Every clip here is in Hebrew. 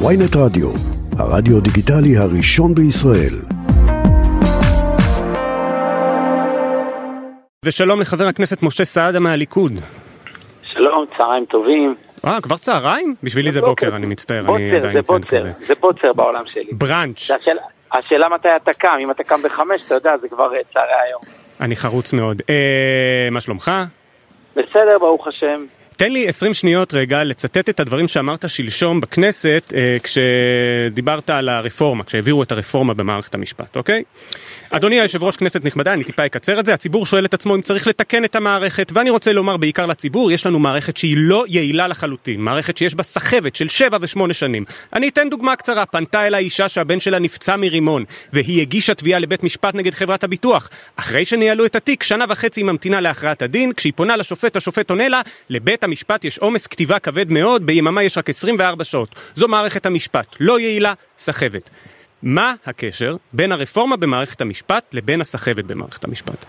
ויינט רדיו, הרדיו דיגיטלי הראשון בישראל. ושלום לחבר הכנסת משה סעדה מהליכוד. שלום, צהריים טובים. אה, כבר צהריים? בשבילי זה בוקר, אני מצטער. אני בוצר, עדיין זה כן בוצר, כזה. זה בוצר בעולם שלי. בראנץ'. זה השאלה- השאלה מתי אתה קם, אם אתה קם בחמש, אתה יודע, זה כבר אה, צהרי היום. אני חרוץ מאוד. אה, מה שלומך? בסדר, ברוך השם. תן לי 20 שניות רגע לצטט את הדברים שאמרת שלשום בכנסת אה, כשדיברת על הרפורמה, כשהעבירו את הרפורמה במערכת המשפט, אוקיי? אדוני היושב ראש, כנסת נכבדה, אני טיפה אקצר את זה, הציבור שואל את עצמו אם צריך לתקן את המערכת, ואני רוצה לומר בעיקר לציבור, יש לנו מערכת שהיא לא יעילה לחלוטין, מערכת שיש בה סחבת של 7 ו-8 שנים. אני אתן דוגמה קצרה, פנתה אליי אישה שהבן שלה נפצע מרימון, והיא הגישה תביעה לבית משפט נגד חברת הביטוח. אחרי שניהלו את התיק, שנה וחצי היא ממתינה להכרעת הדין, כשהיא פונה לשופט, השופט עונה לה, לבית המשפט יש עומס כתיבה כבד מאוד, ביממה יש רק 24 שעות. זו מערכת המשפט, לא יעילה, סחבת. מה הקשר בין הרפורמה במערכת המשפט לבין הסחבת במערכת המשפט?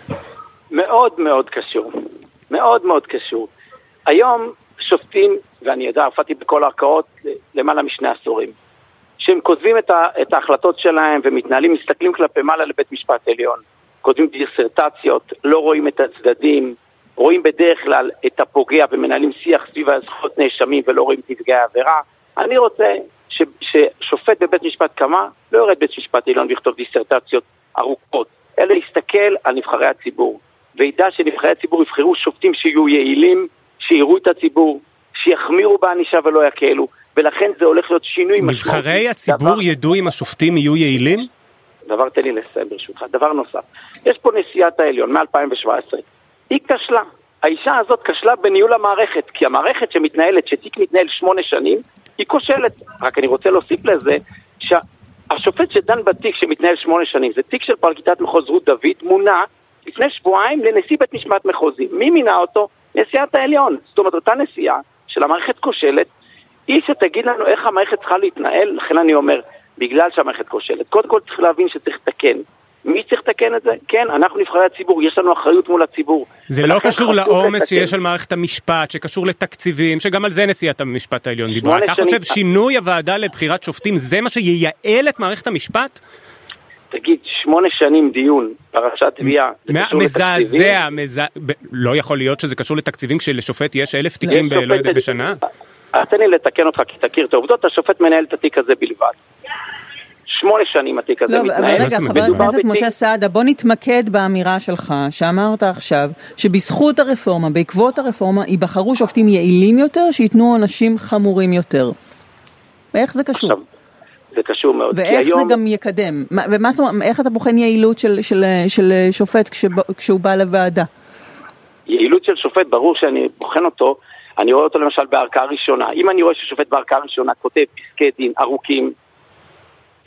מאוד מאוד קשור. מאוד מאוד קשור. היום שופטים, ואני יודע, הופעתי בכל הערכאות למעלה משני עשורים, שהם כותבים את, ה, את ההחלטות שלהם ומתנהלים, מסתכלים כלפי מעלה לבית משפט עליון. כותבים דיסרטציות, לא רואים את הצדדים, רואים בדרך כלל את הפוגע ומנהלים שיח סביב הזכויות נאשמים ולא רואים נפגעי העבירה. אני רוצה ש, ששופט בבית משפט קמה, לא יורד בית משפט עליון ויכתוב דיסרטציות ארוכות, אלא יסתכל על נבחרי הציבור, וידע שנבחרי הציבור יבחרו שופטים שיהיו יעילים, שיראו את הציבור, שיחמירו בענישה ולא יקלו, ולכן זה הולך להיות שינוי משמעותי. נבחרי הציבור דבר- ידעו אם השופטים יהיו יעילים? דבר, תן לי לסיים ברשותך. דבר נוסף, יש פה נשיאת העליון מ-2017, היא כשלה. האישה הזאת כשלה בניהול המערכת, כי המערכת שמתנהלת, שתיק מתנהל שמונה שנים, היא כושלת. רק אני רוצה להוסיף לזה, שהשופט שדן בתיק שמתנהל שמונה שנים, זה תיק של פרקליטת מחוז רות דוד, מונה לפני שבועיים לנשיא בית משפט מחוזי. מי מינה אותו? נשיאת העליון. זאת אומרת, אותה נשיאה של המערכת כושלת, היא שתגיד לנו איך המערכת צריכה להתנהל, לכן אני אומר, בגלל שהמערכת כושלת. קודם כל צריך להבין שצריך לתקן. מי צריך לתקן את זה? כן, אנחנו נבחרי הציבור, יש לנו אחריות מול הציבור. זה לא קשור לעומס לתקן. שיש על מערכת המשפט, שקשור לתקציבים, שגם על זה נשיאת המשפט העליון דיברה. אתה חושב שינוי הוועדה לבחירת שופטים זה מה שייעל את מערכת המשפט? תגיד, שמונה שנים דיון, פרשת תביעה, זה קשור לתקציבים? מזעזע, מזע... ב- לא יכול להיות שזה קשור לתקציבים כשלשופט יש אלף תיקים לא בשנה? אז תן לי לתקן אותך, כי תכיר את העובדות, השופט מנהל את התיק הזה בלבד. שמונה שנים התיק הזה לא, אבל מתנהל. רגע, מה זאת חבר? הכנסת מדובר משה בתיק- סעדה, בוא נתמקד באמירה שלך, שאמרת עכשיו, שבזכות הרפורמה, בעקבות הרפורמה, ייבחרו שופטים יעילים יותר, שייתנו עונשים חמורים יותר. ואיך זה קשור? עכשיו, זה קשור מאוד. כי ואיך זה היום- גם יקדם? מה- ומה זאת אומרת, איך אתה בוחן יעילות של- של של שופט כשב- כשהוא בא לוועדה? יעילות של שופט, ברור שאני בוחן אותו, אני רואה אותו למשל בערכאה ראשונה. אם אני רואה ששופט בערכאה ראשונה כותב פסקי דין ארוכים,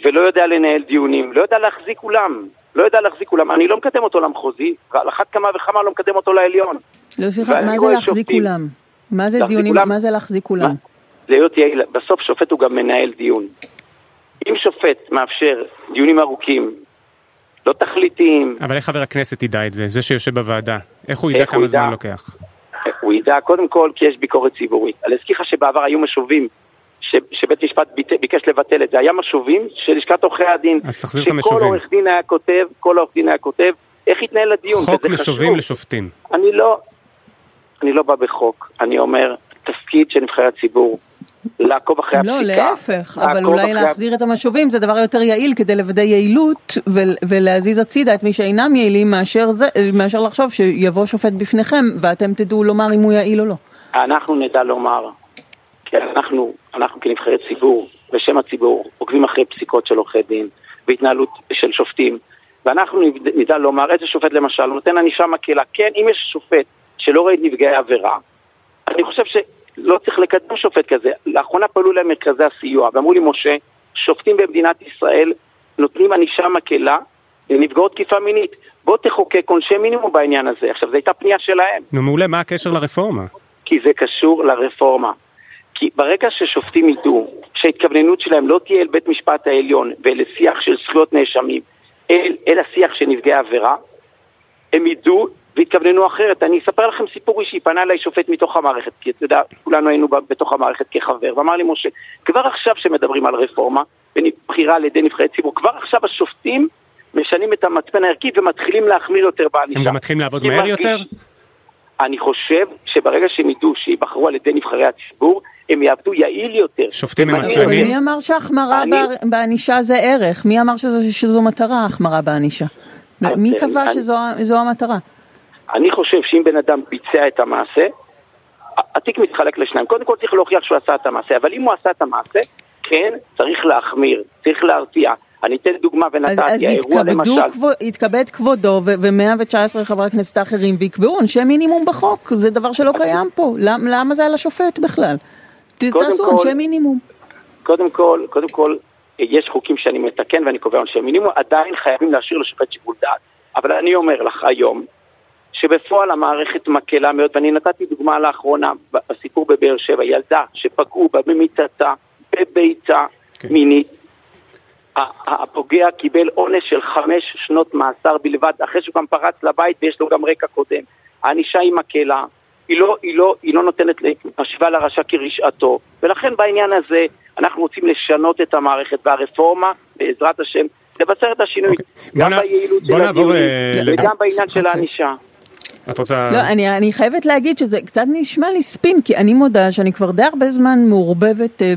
ולא יודע לנהל דיונים, לא יודע להחזיק אולם, לא יודע להחזיק אולם, אני לא מקדם אותו למחוזי, ועל אחת כמה וכמה לא מקדם אותו לעליון. לא, סליחה, מה זה להחזיק. אולם? מה זה דיונים, אולם? מה זה להחזיק אולם? להיות יעיל, בסוף שופט הוא גם מנהל דיון. אם שופט מאפשר דיונים ארוכים, לא תכליתיים, אבל איך חבר הכנסת ידע את זה? זה שיושב בוועדה. איך הוא ידע איך הוא כמה ידע? זמן לוקח? הוא ידע קודם כל כי יש ביקורת ציבורית. אני אזכיר לך שבעבר היו משובים ש, שבית משפט ביט, ביקש לבטל את זה. היה משובים של לשכת עורכי הדין. אז תחזיר את שכל המשובים. עורך דין היה כותב, כל עורך דין היה כותב, איך יתנהל הדיון. חוק משובים חשוב. לשופטים. אני לא, אני לא בא בחוק. אני אומר, תפקיד של נבחרי הציבור, לעקוב אחרי לא, הפסיקה. להפך, אבל אולי אחרי- להחזיר את המשובים זה דבר יותר יעיל כדי לוודא יעילות ול- ולהזיז הצידה את מי שאינם יעילים מאשר זה- מאשר לחשוב שיבוא שופט בפניכם ואתם תדעו לומר אם הוא יעיל או לא. אנחנו נדע לומר, כי אנחנו, אנחנו כנבחרי ציבור, בשם הציבור, עוקבים אחרי פסיקות של עורכי דין והתנהלות של שופטים, ואנחנו נדע- לומר איזה שופט למשל נותן ענישה מקלה. כן, אם יש שופט שלא רואה את נפגעי העבירה, אני חושב שלא צריך לקדם שופט כזה. לאחרונה פעלו להם מרכזי הסיוע, ואמרו לי, משה, שופטים במדינת ישראל נותנים ענישה מקלה לנפגעות תקיפה מינית. בוא תחוקק עונשי מינימום בעניין הזה. עכשיו, זו הייתה פנייה שלהם. נו מעולה, מה הקשר לרפורמה? כי זה קשור לרפורמה. כי ברגע ששופטים ידעו שההתכווננות שלהם לא תהיה אל בית משפט העליון ואל שיח של זכויות נאשמים, אל, אל השיח של נפגעי עבירה, הם ידעו והתכווננו אחרת. אני אספר לכם סיפור אישי, פנה אליי שופט מתוך המערכת, כי אתה יודע, כולנו היינו בתוך המערכת כחבר, ואמר לי, משה, כבר עכשיו שמדברים על רפורמה, ובחירה על ידי נבחרי ציבור, כבר עכשיו השופטים משנים את המצפן הערכי ומתחילים להחמיר יותר בענישה. הם גם מתחילים לעבוד מהר מרגיש- יותר? אני חושב שברגע שהם ידעו שייבחרו על ידי נבחרי הציבור, הם יעבדו יעיל יותר. שופטים הם עצלנים? מי אמר שהחמרה אני- בענישה זה ערך? מי אמר שזו, שזו מטרה, החמרה בענישה? אז, מי אה, קבע אני- שזו זו המטרה? אני חושב שאם בן אדם ביצע את המעשה, התיק מתחלק לשניים. קודם כל צריך להוכיח שהוא עשה את המעשה, אבל אם הוא עשה את המעשה, כן, צריך להחמיר, צריך להרתיע. אני אתן דוגמה אז, ונתתי, אז האירוע למשל, כבוד, יתכבד כבודו ו-119 חברי הכנסת האחרים ויקבעו עונשי מינימום בחוק, זה דבר שלא קיים פה, למ, למה זה על השופט בכלל? תעשו כל- עונשי מינימום. קודם כל, קודם כל, יש חוקים שאני מתקן ואני קובע עונשי מינימום, עדיין חייבים להשאיר לשופט שיקול דעת. אבל אני אומר לך היום, שבפועל המערכת מקלה מאוד, ואני נתתי דוגמה לאחרונה בסיפור בבאר שבע, ילדה שפגעו בה במיטתה, בביתה כן. מינית. ה- ה- הפוגע קיבל עונש של חמש שנות מאסר בלבד, אחרי שהוא גם פרץ לבית ויש לו גם רקע קודם. הענישה היא מקלה, היא לא, היא לא, היא לא נותנת השוואה לרשע כרשעתו, ולכן בעניין הזה אנחנו רוצים לשנות את המערכת, והרפורמה, בעזרת השם, לבשר את השינוי, אוקיי. בוא גם ביעילות בוא של הדיונים, אה, וגם לדבר- בעניין של אוקיי. הענישה. את רוצה... לא, אני, אני חייבת להגיד שזה קצת נשמע לי ספין, כי אני מודה שאני כבר די הרבה זמן מעורבבת אה,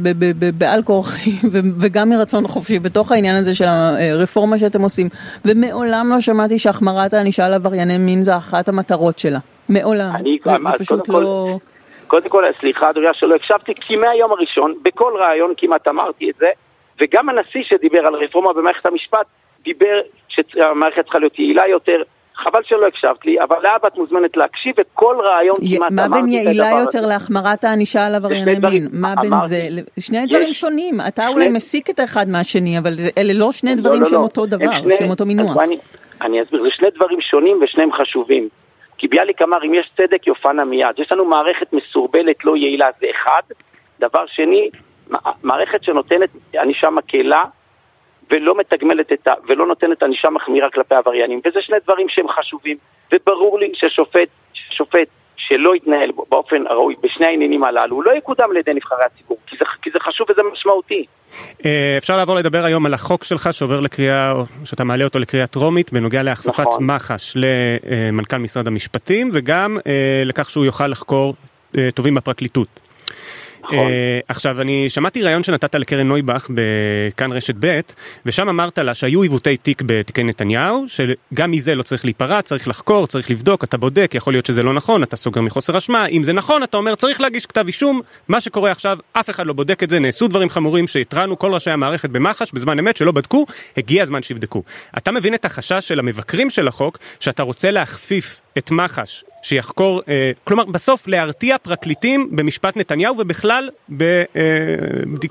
בעל כורחי ו- וגם מרצון חופשי בתוך העניין הזה של הרפורמה שאתם עושים, ומעולם לא שמעתי שהחמרת הענישה על עברייני מין זה אחת המטרות שלה. מעולם. אני- זה, זה פשוט כל- לא... קודם כל, סליחה, אדוני, שלא הקשבתי, כי מהיום הראשון, בכל ראיון כמעט אמרתי את זה, וגם הנשיא שדיבר על רפורמה במערכת המשפט, דיבר שהמערכת צריכה להיות יעילה יותר. חבל שלא הקשבת לי, אבל להבא את מוזמנת להקשיב, וכל ראיון י- כמעט מה אמרתי בין את יעילה הדבר יותר הזה. להחמרת הענישה על עברייני. מין? מה בין אמרתי, זה? שני יש- דברים שונים. אתה שני- אולי מסיק את האחד מהשני, אבל אלה לא שני לא, דברים לא, שהם לא. אותו דבר, שני- שהם אותו מינוח. אני, אני אסביר, זה שני דברים שונים ושניהם חשובים. כי ביאליק אמר, אם יש צדק, יופנה מיד. יש לנו מערכת מסורבלת, לא יעילה, זה אחד. דבר שני, מערכת שנותנת ענישה מקלה ולא מתגמלת את ה... ולא נותנת ענישה מחמירה כלפי עבריינים. וזה שני דברים שהם חשובים. וברור לי ששופט, ששופט שלא יתנהל באופן הראוי בשני העניינים הללו, לא יקודם על ידי נבחרי הציבור, זה, כי זה חשוב וזה משמעותי. אה, אפשר לעבור לדבר היום על החוק שלך שעובר לקריאה, שאתה מעלה אותו לקריאה טרומית בנוגע להכפפת נכון. מח"ש למנכ"ל משרד המשפטים וגם אה, לכך שהוא יוכל לחקור אה, תובעים בפרקליטות. נכון. אה, עכשיו אני שמעתי ראיון שנתת לקרן נויבך בכאן רשת ב' ושם אמרת לה שהיו עיוותי תיק בתיקי נתניהו שגם מזה לא צריך להיפרע צריך לחקור צריך לבדוק אתה בודק יכול להיות שזה לא נכון אתה סוגר מחוסר אשמה אם זה נכון אתה אומר צריך להגיש כתב אישום מה שקורה עכשיו אף אחד לא בודק את זה נעשו דברים חמורים שהתרענו כל ראשי המערכת במח"ש בזמן אמת שלא בדקו הגיע הזמן שיבדקו אתה מבין את החשש של המבקרים של החוק שאתה רוצה להכפיף את מח"ש שיחקור, אה, כלומר בסוף להרתיע פרקליטים במשפט נתניהו ובכלל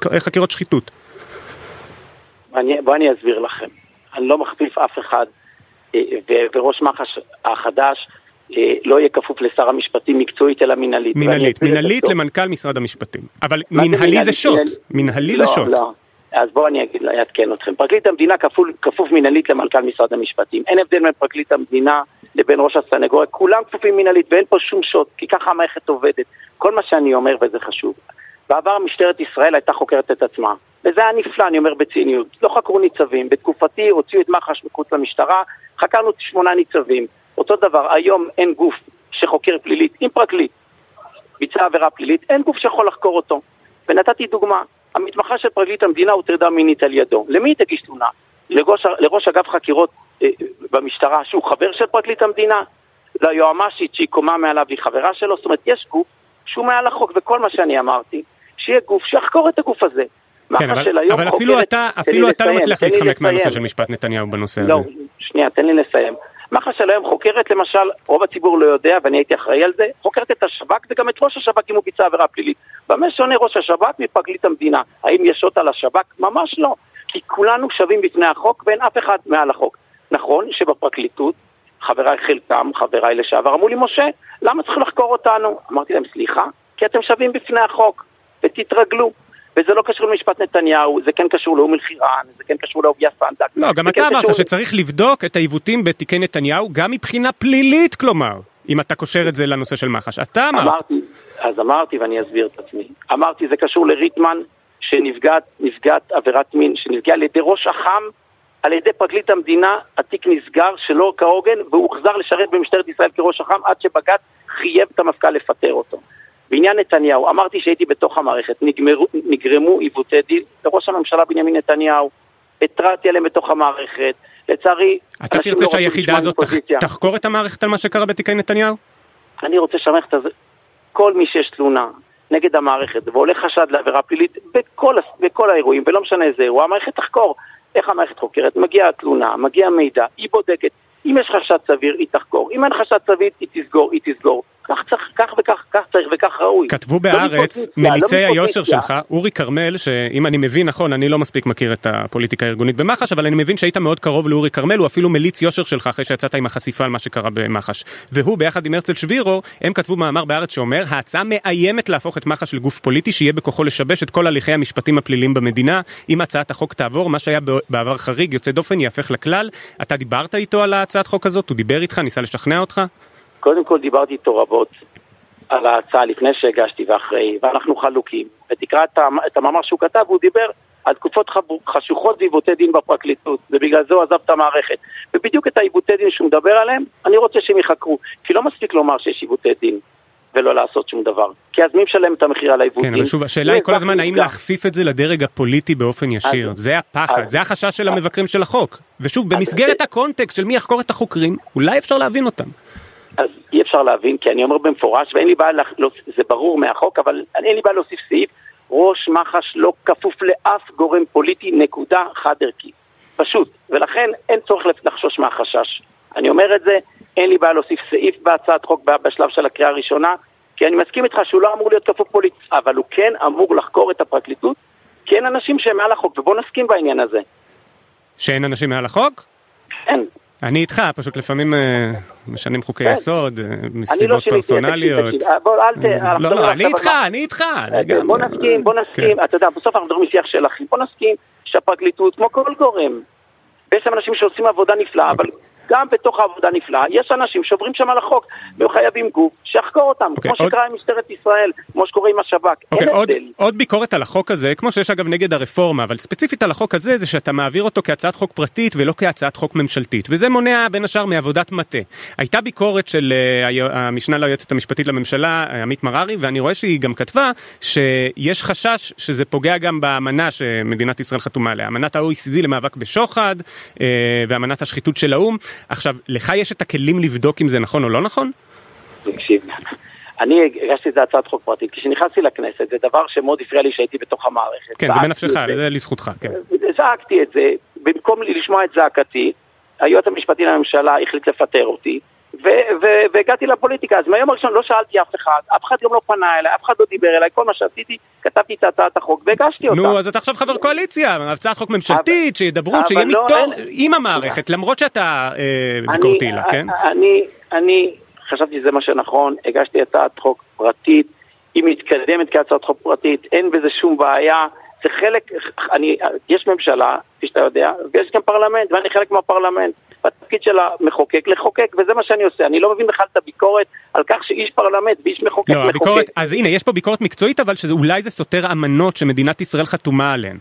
בחקירות שחיתות. אני, בוא אני אסביר לכם. אני לא מכפיף אף אחד, אה, וראש מח"ש החדש אה, לא יהיה כפוף לשר המשפטים מקצועית אלא מנהלית. מנהלית, את מנהלית הסוף. למנכ"ל משרד המשפטים. אבל מנהלי זה? שוט, מנהל- מנהלי לא, זה שוט. לא. אז בואו אני אעדכן אתכם. פרקליט המדינה כפול, כפוף מנהלית למנכ"ל משרד המשפטים. אין הבדל בין פרקליט המדינה לבין ראש הסנגוריה, כולם כפופים מנהלית ואין פה שום שוט, כי ככה המערכת עובדת. כל מה שאני אומר, וזה חשוב, בעבר משטרת ישראל הייתה חוקרת את עצמה. וזה היה נפלא, אני אומר בציניות. לא חקרו ניצבים. בתקופתי הוציאו את מח"ש מחוץ למשטרה, חקרנו שמונה ניצבים. אותו דבר, היום אין גוף שחוקר פלילית, אם פרקליט ביצע עבירה פלילית, אין גוף שיכול לחקור אותו. ונתתי דוגמה, המתמחה של פרקליט המדינה הוטרדה מינית על ידו. למי היא תגיש תלונה? לראש, לראש אגף חקירות אה, במשטרה שהוא חבר של פרקליט המדינה? ליועמ"שית שהיא קומה מעליו והיא חברה שלו? זאת אומרת, יש גוף שהוא מעל החוק, וכל מה שאני אמרתי, שיהיה גוף שיחקור את הגוף הזה. כן, מח"ש אבל, אבל אפילו אתה, אפילו אתה לא מצליח להתחמק מהנושא. של משפט נתניהו בנושא לא, הזה. שנייה, תן לי לסיים. מח"ש היום חוקרת למשל, רוב הציבור לא יודע, ואני הייתי אחראי על זה, חוקרת את השב"כ וגם את ראש השב"כ אם הוא ביצע עבירה פלילית. במה שונה ראש השב"כ מפרקליט המדינה? האם יש שוט על השב"כ? ממש לא. כי כולנו שווים בפני החוק ואין אף אחד מעל החוק. נכון שבפרקליטות, חבריי חלקם, חבריי לשעבר, אמרו לי, משה, למה צריך לחקור אותנו? אמרתי להם, סליחה, כי אתם שווים בפני החוק, ותתרגלו. וזה לא קשור למשפט נתניהו, זה כן קשור לאום אל-חיראן, זה כן קשור לאהוביה סנדק. לא, גם אתה כן אמרת קשור- שצריך לבדוק את העיוותים בתיקי נתניהו גם מבחינה פלילית, כלומר. אם אתה קושר את זה לנושא של מח"ש. אתה אמרת. אמרתי, אז אמרתי ואני אסביר את עצמי. אמרתי, זה קשור לריטמן, שנפגעת עבירת מין, שנפגעה על ידי ראש אח"ם, על ידי פרקליט המדינה, התיק נסגר שלא כהוגן, והוא הוחזר לשרת במשטרת ישראל כראש אח"ם עד שבג"ץ חייב את המפכ"ל לפטר אותו. בעניין נתניהו, אמרתי שהייתי בתוך המערכת, נגמרו, נגרמו עיוותי דין לראש הממשלה בנימין נתניהו, התרעתי עליהם בתוך המערכת, לצערי... אתה תרצה לא שהיחידה הזאת מפוזיציה. תח- תחקור את המערכת על מה שקרה בתיקי נתניהו? אני רוצה שהמערכת הזאת, כל מי שיש תלונה נגד המערכת ועולה חשד לעבירה פלילית בכל, בכל האירועים, ולא משנה איזה אירוע, המערכת תחקור. איך המערכת חוקרת? מגיעה התלונה, מגיע מידע, היא בודקת. אם יש חשד סביר, היא תחקור. אם אין חשד סביר, היא תסגור, היא תסגור. כך צריך, כך וכך, כך צריך וכך ראוי. כתבו לא בהארץ, לא מליצי היושר מפוזיציה. שלך, אורי כרמל, שאם אני מבין נכון, אני לא מספיק מכיר את הפוליטיקה הארגונית במח"ש, אבל אני מבין שהיית מאוד קרוב לאורי כרמל, הוא אפילו מליץ יושר שלך אחרי שיצאת עם החשיפה על מה שקרה במח"ש. והוא, ביחד עם הרצל שבירו, הם כתבו מאמר בהארץ שאומר, ההצעה מאיימת להפוך את מח"ש לגוף פוליטי שיהיה בכוחו לשבש את כל הליכי המשפטים הפליליים במדינה. אם הצעת החוק תעבור, מה שהיה בעבר חריג, יוצא דופן, יהפך לכלל. אתה דיברת איתו על הצעת חוק הזאת? הוא דיבר איתך? ניסה לשכנע אותך? קודם כל דיברתי איתו רבות על ההצעה לפני שהגשתי ואחרי, ואנחנו חלוקים. ותקרא את המ- את המאמר שהוא כתב, הוא דיבר על תקופות חשוכות ועיוותי דין בפרקליטות, ובגלל זה הוא עזב את המערכת. ובדיוק את העיוותי דין שהוא מדבר עליהם, אני רוצה שהם ייחקרו. כי לא מספיק לומר שיש עיוותי דין ולא לעשות שום דבר. כי אז מי משלם את המחיר על העיוות כן? אבל שוב, השאלה היא כל הזמן האם להכפיף את זה לדרג הפוליטי באופן ישיר. אז- זה הפחד, אז- זה החשש של המבקרים של החוק. ושוב, במסגרת הקונטקסט של מי יחקור את החוקרים, אולי אפשר להבין אותם. אז אי אפשר להבין, כי אני אומר במפורש, ואין לי בעיה, לה- לא, זה ברור מהחוק, אבל אין לי בעיה להוסיף סעיף, ראש מח"ש לא כפוף לאף גורם פוליטי, נקודה חד ערכי. פשוט. ולכן אין צורך לחשוש מהחשש. אני אומר את זה, אין לי בעיה להוסיף סעיף בהצעת חוק בשלב של הקריאה הראשונה, כי אני מסכים איתך שהוא לא אמור להיות כפוף פוליטי, אבל הוא כן אמור לחקור את הפרקליטות, כי אין אנשים שהם מעל החוק, ובוא נסכים בעניין הזה. שאין אנשים מעל החוק? כן. אני איתך, פשוט לפעמים אה, משנים חוקי כן. יסוד, אה, לא מסיבות פרסונליות. אנחנו לא, לא, אני איתך, אני איתך. אה, לגמרי. בוא נסכים, בוא נסכים, כן. אתה יודע, בסוף אנחנו מדברים משיח של אחים, בוא נסכים שהפרקליטות, כמו כל גורם, ויש שם אנשים שעושים עבודה נפלאה, אבל גם בתוך העבודה הנפלאה, יש אנשים שעוברים שם על החוק, והם חייבים גוף שיחקור אותם, אוקיי, כמו עוד- שקרה עם משטרת ישראל, כמו שקורה עם השב"כ, אוקיי, אין עוד, הבדל. עוד ביקורת על החוק הזה, כמו שיש אגב נגד הרפורמה, אבל ספציפית על החוק הזה, זה שאתה מעביר אותו כהצעת חוק פרטית ולא כהצעת חוק ממשלתית, וזה מונע בין השאר מעבודת מטה. הייתה ביקורת של היו- המשנה ליועצת המשפטית לממשלה, אה, עמית מררי, ואני רואה שהיא גם כתבה שיש חשש שזה פוגע גם באמנה שמדינת ישראל חתומה עליה, אמנת ה-OECD למאבק בשוחד, אה, ואמנת השחיתות של האו"ם. עכשיו, לך יש את הכלים לבדוק אם זה נכון או לא נכון? תקשיב, אני הגשתי את זה הצעת חוק פרטית, כשנכנסתי לכנסת, זה דבר שמאוד הפריע לי שהייתי בתוך המערכת. כן, זה בנפשך, זה. לזכותך, כן. זעקתי את זה, במקום לשמוע את זעקתי, היועץ המשפטי לממשלה החליט לפטר אותי, ו- ו- והגעתי לפוליטיקה, אז מהיום הראשון לא שאלתי אף אחד, אף אחד גם לא פנה אליי, אף אחד לא דיבר אליי, כל מה שעשיתי, כתבתי את הצעת החוק והגשתי אותה. נו, אז אתה עכשיו חבר קואליציה, הצעת חוק ממשלתית, שידברו, שיהיה לא, מתור אין- עם המערכת, למרות שאתה אה, ביקורתי לה, כן? אני, אני חשבתי שזה מה שנכון, הגשתי הצעת חוק פרטית, היא מתקדמת כהצעת חוק פרטית, אין בזה שום בעיה, זה חלק, אני, יש ממשלה, כפי שאתה יודע, ויש גם פרלמנט, ואני חלק מהפרלמנט. התפקיד של המחוקק לחוקק, וזה מה שאני עושה. אני לא מבין בכלל את הביקורת על כך שאיש פרלמנט ואיש מחוקק לא, מחוקק. הביקורת, אז הנה, יש פה ביקורת מקצועית, אבל שאולי זה סותר אמנות שמדינת ישראל חתומה עליהן.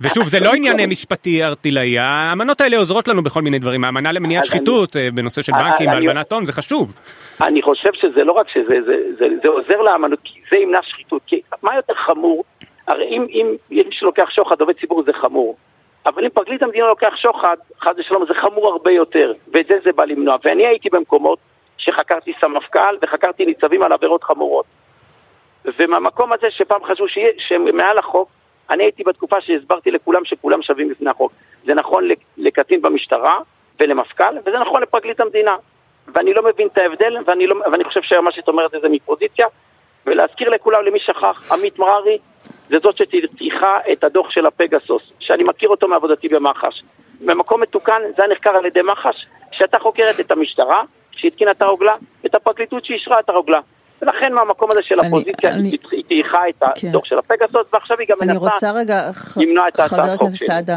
ושוב, זה לא עניין משפטי ארטילאי, האמנות האלה עוזרות לנו בכל מיני דברים, האמנה למניעת אני- שחיתות אה, בנושא של אני- בנקים והלבנת הון, זה חשוב. אני חושב שזה לא רק שזה, זה, זה, זה עוזר לאמנות, כי זה ימנע שחיתות. כי מה יותר חמור? הרי אם, אם מי שלוקח שוחד עובד ציבור זה חמור. אבל אם פרקליט המדינה לוקח שוחד, חס ושלום, זה חמור הרבה יותר. ואת זה זה בא למנוע. ואני הייתי במקומות שחקרתי סמפכ"ל וחקרתי ניצבים על עבירות חמורות. ומהמקום הזה שפעם חשבו שהם מעל החוק, אני הייתי בתקופה שהסברתי לכולם שכולם שווים בפני החוק. זה נכון לקצין במשטרה ולמפכ"ל, וזה נכון לפרקליט המדינה. ואני לא מבין את ההבדל, ואני, לא, ואני חושב שמה שאת אומרת זה מפוזיציה. ולהזכיר לכולם, למי שכח, עמית מררי זה זאת שטייחה את הדוח של הפגסוס, שאני מכיר אותו מעבודתי במח"ש. במקום מתוקן זה היה נחקר על ידי מח"ש, שהייתה חוקרת את המשטרה, שהתקינה את הרוגלה, את הפרקליטות שאישרה את הרוגלה. ולכן מהמקום הזה של אני- הפוזיציה, אני- היא טייחה את כן. הדוח של הפגסוס, ועכשיו היא גם אני מנסה רוצה רגע, למנוע את חבר ההצעת חוק הכנסת שלי. סעדה,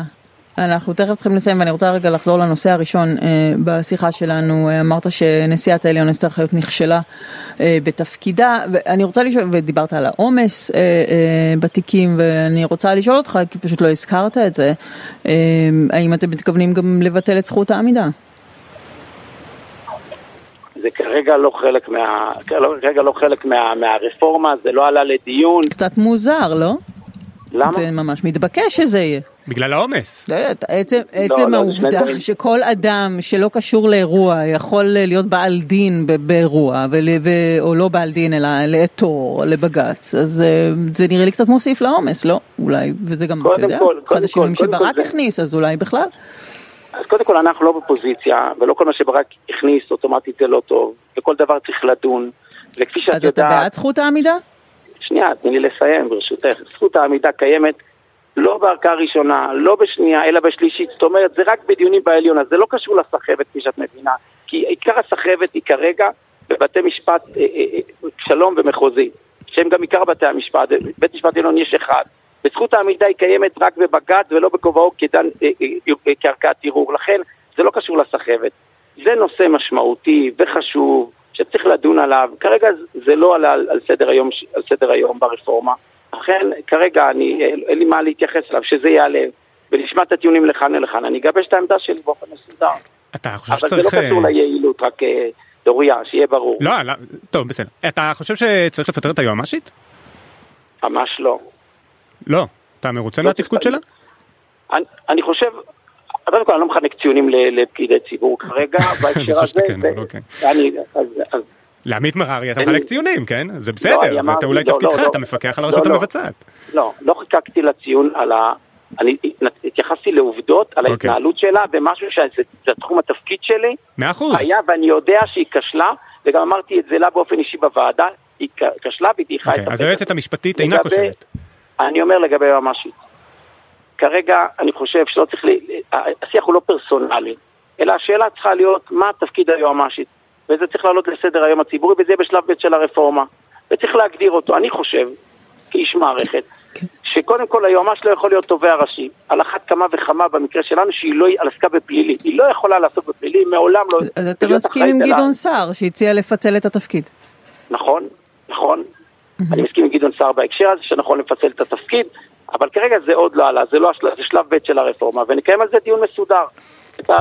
אנחנו תכף צריכים לסיים ואני רוצה רגע לחזור לנושא הראשון אה, בשיחה שלנו. אה, אמרת שנשיאת העליון אסתר חיות נכשלה אה, בתפקידה ואני רוצה לשאול, ודיברת על העומס בתיקים ואני רוצה לשאול אותך, כי פשוט לא הזכרת את זה, האם אתם מתכוונים גם לבטל את זכות העמידה? זה כרגע לא חלק, מה, כרגע לא חלק מה, מהרפורמה, זה לא עלה לדיון. קצת מוזר, לא? למה? זה ממש מתבקש שזה יהיה. בגלל העומס. לא יודעת, עצם, לא, עצם זה שני העובדה דברים. שכל אדם שלא קשור לאירוע יכול להיות בעל דין ב- באירוע, ול, ו, או לא בעל דין אלא לעתור לבג"ץ, אז אה, זה נראה לי קצת מוסיף לעומס, לא? אולי, וזה גם, אתה יודע, אחד השינויים שברק כל זה- הכניס, אז אולי בכלל. אז קודם כל אנחנו לא בפוזיציה, ולא כל מה שברק הכניס אוטומטית זה לא טוב, וכל דבר צריך לדון, וכפי שאת אז אתה יודעת, בעד זכות העמידה? שנייה, תני לי לסיים ברשותך, זכות העמידה קיימת לא בערכאה ראשונה, לא בשנייה, אלא בשלישית, זאת אומרת זה רק בדיונים בעליון, אז זה לא קשור לסחבת כפי שאת מבינה, כי עיקר הסחבת היא כרגע בבתי משפט אה, אה, אה, שלום ומחוזי, שהם גם עיקר בתי המשפט, בית משפט עליון יש אחד. וזכות העמידה היא קיימת רק בבג"ץ ולא בכובעו אה, אה, כערכאת ערעור, לכן זה לא קשור לסחבת. זה נושא משמעותי וחשוב שצריך לדון עליו, כרגע זה לא עלה על, על, סדר היום, על סדר היום ברפורמה, לכן כרגע אני, אין לי מה להתייחס אליו, שזה יעלה ונשמע את הטיעונים לכאן ולכאן, אני אגבש את העמדה שלי באופן מסודר. אתה חושב אבל זה שצריך... לא אה, קשור ליעילות, רק אה, דוריה, שיהיה ברור. לא, לא, טוב, בסדר. אתה חושב שצריך לפטר את היועמ"שית? ממש לא. לא. אתה מרוצה לא מהתפקוד שלה? אני, אני חושב, קודם כל אני לא מחלק ציונים לפקידי ציבור כרגע, בהקשר הזה, זה- אבל אוקיי. אני, אז, אז לעמית מררי אתה מחלק ציונים, כן? זה אני בסדר, זה אולי לא, לא, תפקידך, לא. אתה מפקח על לא, הרשות לא. המבצעת. לא, לא חיקקתי לציון על ה... אני התייחסתי לעובדות, על אוקיי. ההתנהלות שלה, במשהו שזה זה תחום התפקיד שלי, מאה אחוז. היה ואני יודע שהיא כשלה, וגם אמרתי את זה לה באופן אישי בוועדה, היא כשלה והיא דייחה את אוקיי, אז. היועצת המשפטית אינה כושלת. אני אומר לגבי היועמ"שית. כרגע אני חושב שלא צריך, ל... השיח הוא לא פרסונלי, אלא השאלה צריכה להיות מה תפקיד היועמ"שית, וזה צריך לעלות לסדר היום הציבורי, וזה בשלב ב' של הרפורמה, וצריך להגדיר אותו. אני חושב, כאיש מערכת, שקודם כל היועמ"ש לא יכול להיות תובע ראשי, על אחת כמה וכמה במקרה שלנו שהיא לא עסקה בפלילי, היא לא יכולה לעסוק בפלילי, מעולם לא... אז אתה מסכים עם גדעון סער שהציע לפצל את התפקיד. נכון, נכון. אני מסכים עם גדעון סער בהקשר הזה, שנכון לפצל את התפקיד, אבל כרגע זה עוד לא עלה, זה לא זה שלב ב' של הרפורמה, ונקיים על זה דיון מסודר.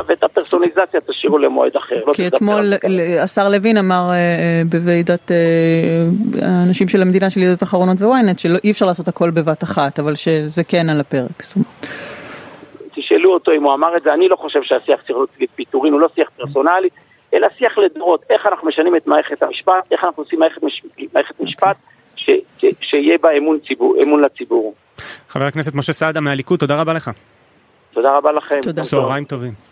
ואת הפרסוניזציה תשאירו למועד אחר. לא כי תדבר אתמול השר לוין אמר אה, אה, בוועידת אה, האנשים של המדינה של ידיעות אחרונות וויינט שאי אפשר לעשות הכל בבת אחת, אבל שזה כן על הפרק. תשאלו אותו אם הוא אמר את זה, אני לא חושב שהשיח צריך להיות סביב פיטורין, הוא לא שיח פרסונלי, אלא שיח לדורות, איך אנחנו משנים את מערכת המשפט, איך אנחנו עושים מערכת, מש... מערכת משפט ש... ש... שיהיה בה אמון, ציבור, אמון לציבור. חבר הכנסת משה סעדה מהליכוד, תודה רבה לך. תודה רבה לכם. תודה. צהריים טובים.